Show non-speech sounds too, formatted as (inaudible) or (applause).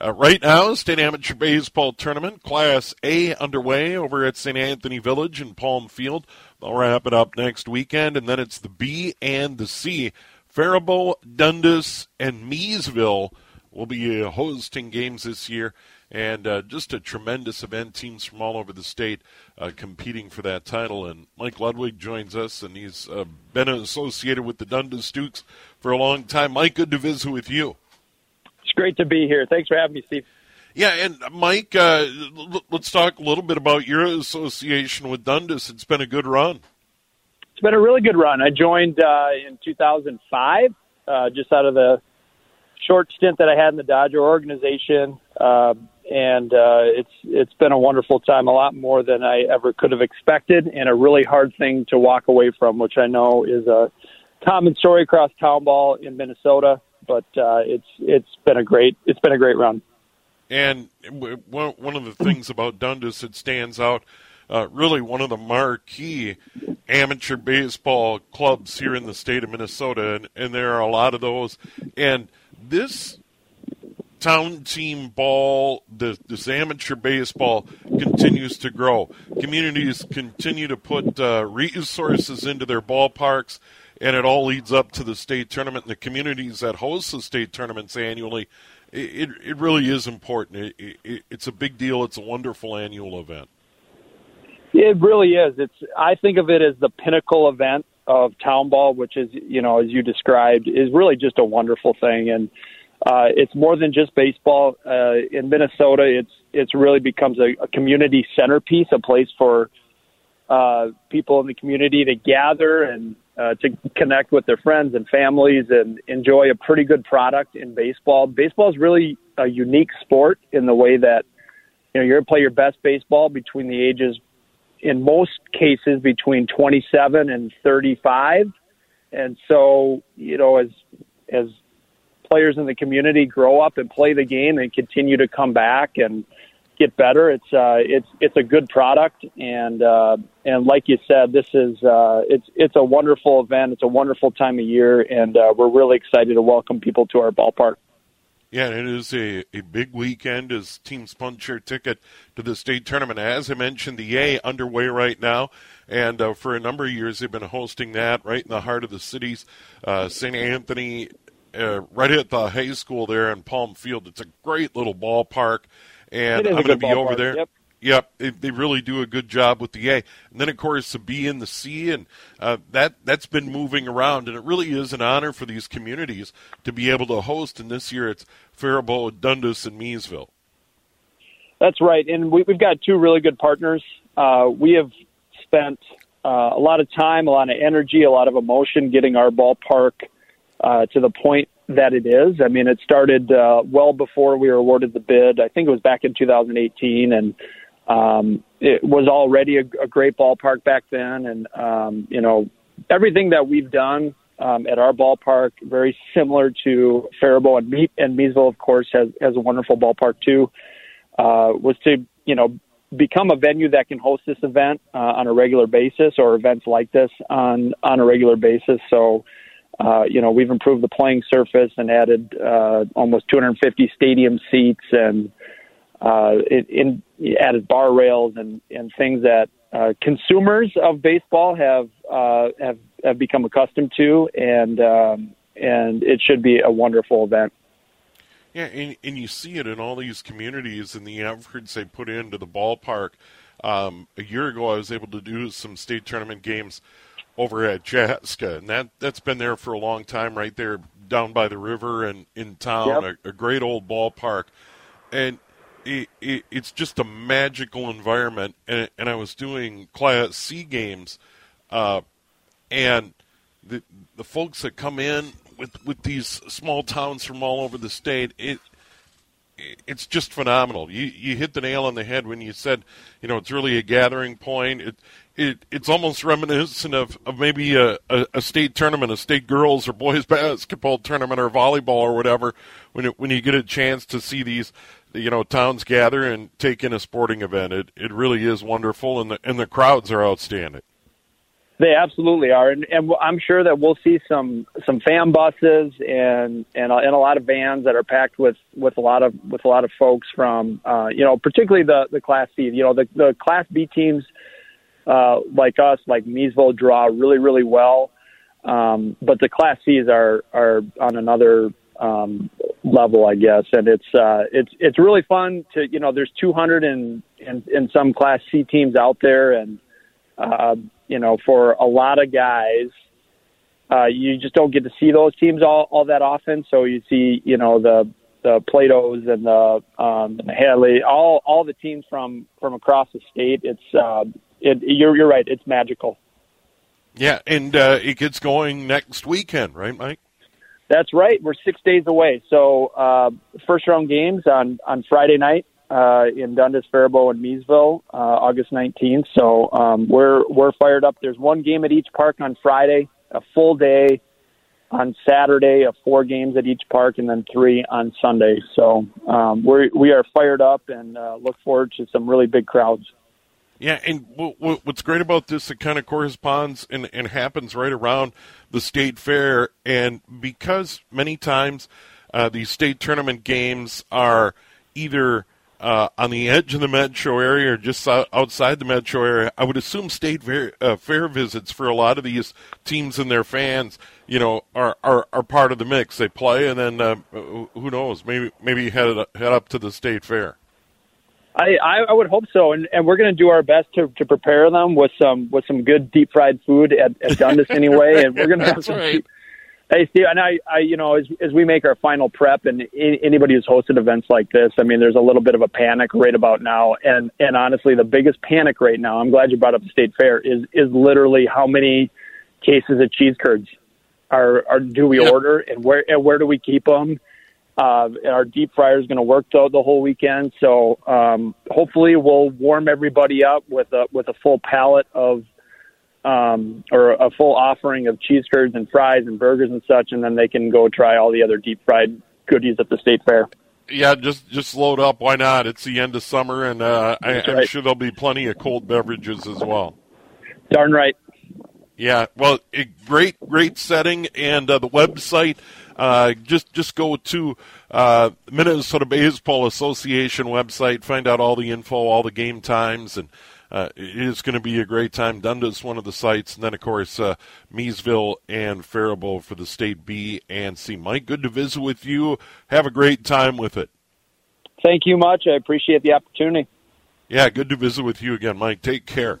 Uh, right now, state amateur baseball tournament, Class A underway over at St. Anthony Village in Palm Field. They'll wrap it up next weekend, and then it's the B and the C. Faribault, Dundas, and Miesville will be uh, hosting games this year, and uh, just a tremendous event. Teams from all over the state uh, competing for that title. And Mike Ludwig joins us, and he's uh, been associated with the Dundas Dukes for a long time. Mike, good to visit with you. Great to be here. Thanks for having me, Steve. Yeah, and Mike, uh, l- let's talk a little bit about your association with Dundas. It's been a good run. It's been a really good run. I joined uh, in 2005, uh, just out of the short stint that I had in the Dodger organization, uh, and uh, it's it's been a wonderful time. A lot more than I ever could have expected, and a really hard thing to walk away from, which I know is a common story across town ball in Minnesota. But uh, it's it's been a great it's been a great run. And one of the things about Dundas that stands out, uh, really one of the marquee amateur baseball clubs here in the state of Minnesota, and, and there are a lot of those. And this town team ball, this, this amateur baseball continues to grow. Communities continue to put uh, resources into their ballparks, and it all leads up to the state tournament. And the communities that host the state tournaments annually it, it really is important. It, it, it's a big deal. It's a wonderful annual event. It really is. It's. I think of it as the pinnacle event of town ball, which is, you know, as you described, is really just a wonderful thing. And uh, it's more than just baseball. Uh, in Minnesota, it's it's really becomes a, a community centerpiece, a place for uh, people in the community to gather and uh, to connect with their friends and families and enjoy a pretty good product in baseball. Baseball is really a unique sport in the way that you know you're going to play your best baseball between the ages, in most cases, between 27 and 35, and so you know as as players in the community grow up and play the game and continue to come back and get better. It's uh, it's it's a good product, and uh, and like you said, this is uh, it's it's a wonderful event. It's a wonderful time of year, and uh, we're really excited to welcome people to our ballpark. Yeah, it is a, a big weekend as teams punch their ticket to the state tournament. As I mentioned, the A underway right now, and uh, for a number of years they've been hosting that right in the heart of the cities. Uh, St. Anthony, uh, right at the high school there in Palm Field. It's a great little ballpark and I'm going to be over there. Yep. Yep, it, they really do a good job with the A, and then of course the B and the C, and uh, that that's been moving around, and it really is an honor for these communities to be able to host. And this year it's Faribault, Dundas, and Miesville. That's right, and we, have got two really good partners. Uh, we have spent uh, a lot of time, a lot of energy, a lot of emotion getting our ballpark uh, to the point that it is. I mean, it started uh, well before we were awarded the bid. I think it was back in 2018, and um, it was already a, a great ballpark back then. And um, you know, everything that we've done um, at our ballpark, very similar to Faribault and Meet and Miesville, of course, has has a wonderful ballpark too. Uh, was to you know become a venue that can host this event uh, on a regular basis or events like this on on a regular basis. So uh, you know, we've improved the playing surface and added uh, almost 250 stadium seats and uh, in, in added bar rails and, and things that uh, consumers of baseball have uh, have have become accustomed to, and um, and it should be a wonderful event. Yeah, and, and you see it in all these communities and the efforts they put into the ballpark. Um, a year ago, I was able to do some state tournament games over at Chaska, and that that's been there for a long time, right there down by the river and in town. Yep. A, a, great old ballpark, and it, it, it's just a magical environment. And, and I was doing Class C games, uh, and the the folks that come in with with these small towns from all over the state, it it's just phenomenal. You you hit the nail on the head when you said, you know, it's really a gathering point. It it it's almost reminiscent of, of maybe a, a, a state tournament, a state girls or boys (laughs) basketball tournament or volleyball or whatever. When it, when you get a chance to see these, you know, towns gather and take in a sporting event, it it really is wonderful, and the and the crowds are outstanding. They absolutely are, and, and I'm sure that we'll see some some fan buses and and and a lot of vans that are packed with with a lot of with a lot of folks from uh, you know particularly the the Class C. You know the the Class B teams uh, like us, like Miesville, draw really really well, um, but the Class C's are are on another um, level, I guess, and it's uh, it's it's really fun to you know there's 200 and and, and some Class C teams out there and. Uh, you know, for a lot of guys, uh, you just don't get to see those teams all, all that often. So you see, you know, the the Platos and the um, and the Hadley, all all the teams from from across the state. It's uh, it, you're you're right. It's magical. Yeah, and uh, it gets going next weekend, right, Mike? That's right. We're six days away. So uh, first round games on on Friday night uh, in Dundas, Faribault, and Miesville, uh, August 19th. So um, we're we're fired up. There's one game at each park on Friday, a full day on Saturday, of four games at each park, and then three on Sunday. So um, we we are fired up and uh, look forward to some really big crowds. Yeah, and what's great about this, it kind of corresponds and, and happens right around the state fair, and because many times uh, these state tournament games are either uh, on the edge of the metro area or just outside the metro area. I would assume state fair, uh, fair visits for a lot of these teams and their fans, you know, are, are, are part of the mix. They play, and then uh, who knows? Maybe maybe head head up to the state fair. I, I would hope so, and, and we're going to do our best to, to prepare them with some with some good deep fried food at, at Dundas anyway, and we're going to have some. Right. Hey, Steve, and I, I, you know, as as we make our final prep, and anybody who's hosted events like this, I mean, there's a little bit of a panic right about now, and and honestly, the biggest panic right now, I'm glad you brought up the state fair, is is literally how many cases of cheese curds are are do we yep. order, and where and where do we keep them? Uh, our deep fryer is going to work though the whole weekend, so um, hopefully we'll warm everybody up with a with a full pallet of um, or a full offering of cheese curds and fries and burgers and such, and then they can go try all the other deep fried goodies at the state fair. Yeah, just just load up. Why not? It's the end of summer, and uh, I, am sure there'll be plenty of cold beverages as well. Darn right. Yeah, well, great, great setting, and uh, the website. Uh, just just go to uh, Minnesota Baseball Association website, find out all the info, all the game times, and uh, it is going to be a great time. Dundas, one of the sites, and then of course uh, Miesville and Faribault for the State B and C. Mike, good to visit with you. Have a great time with it. Thank you much. I appreciate the opportunity. Yeah, good to visit with you again, Mike. Take care.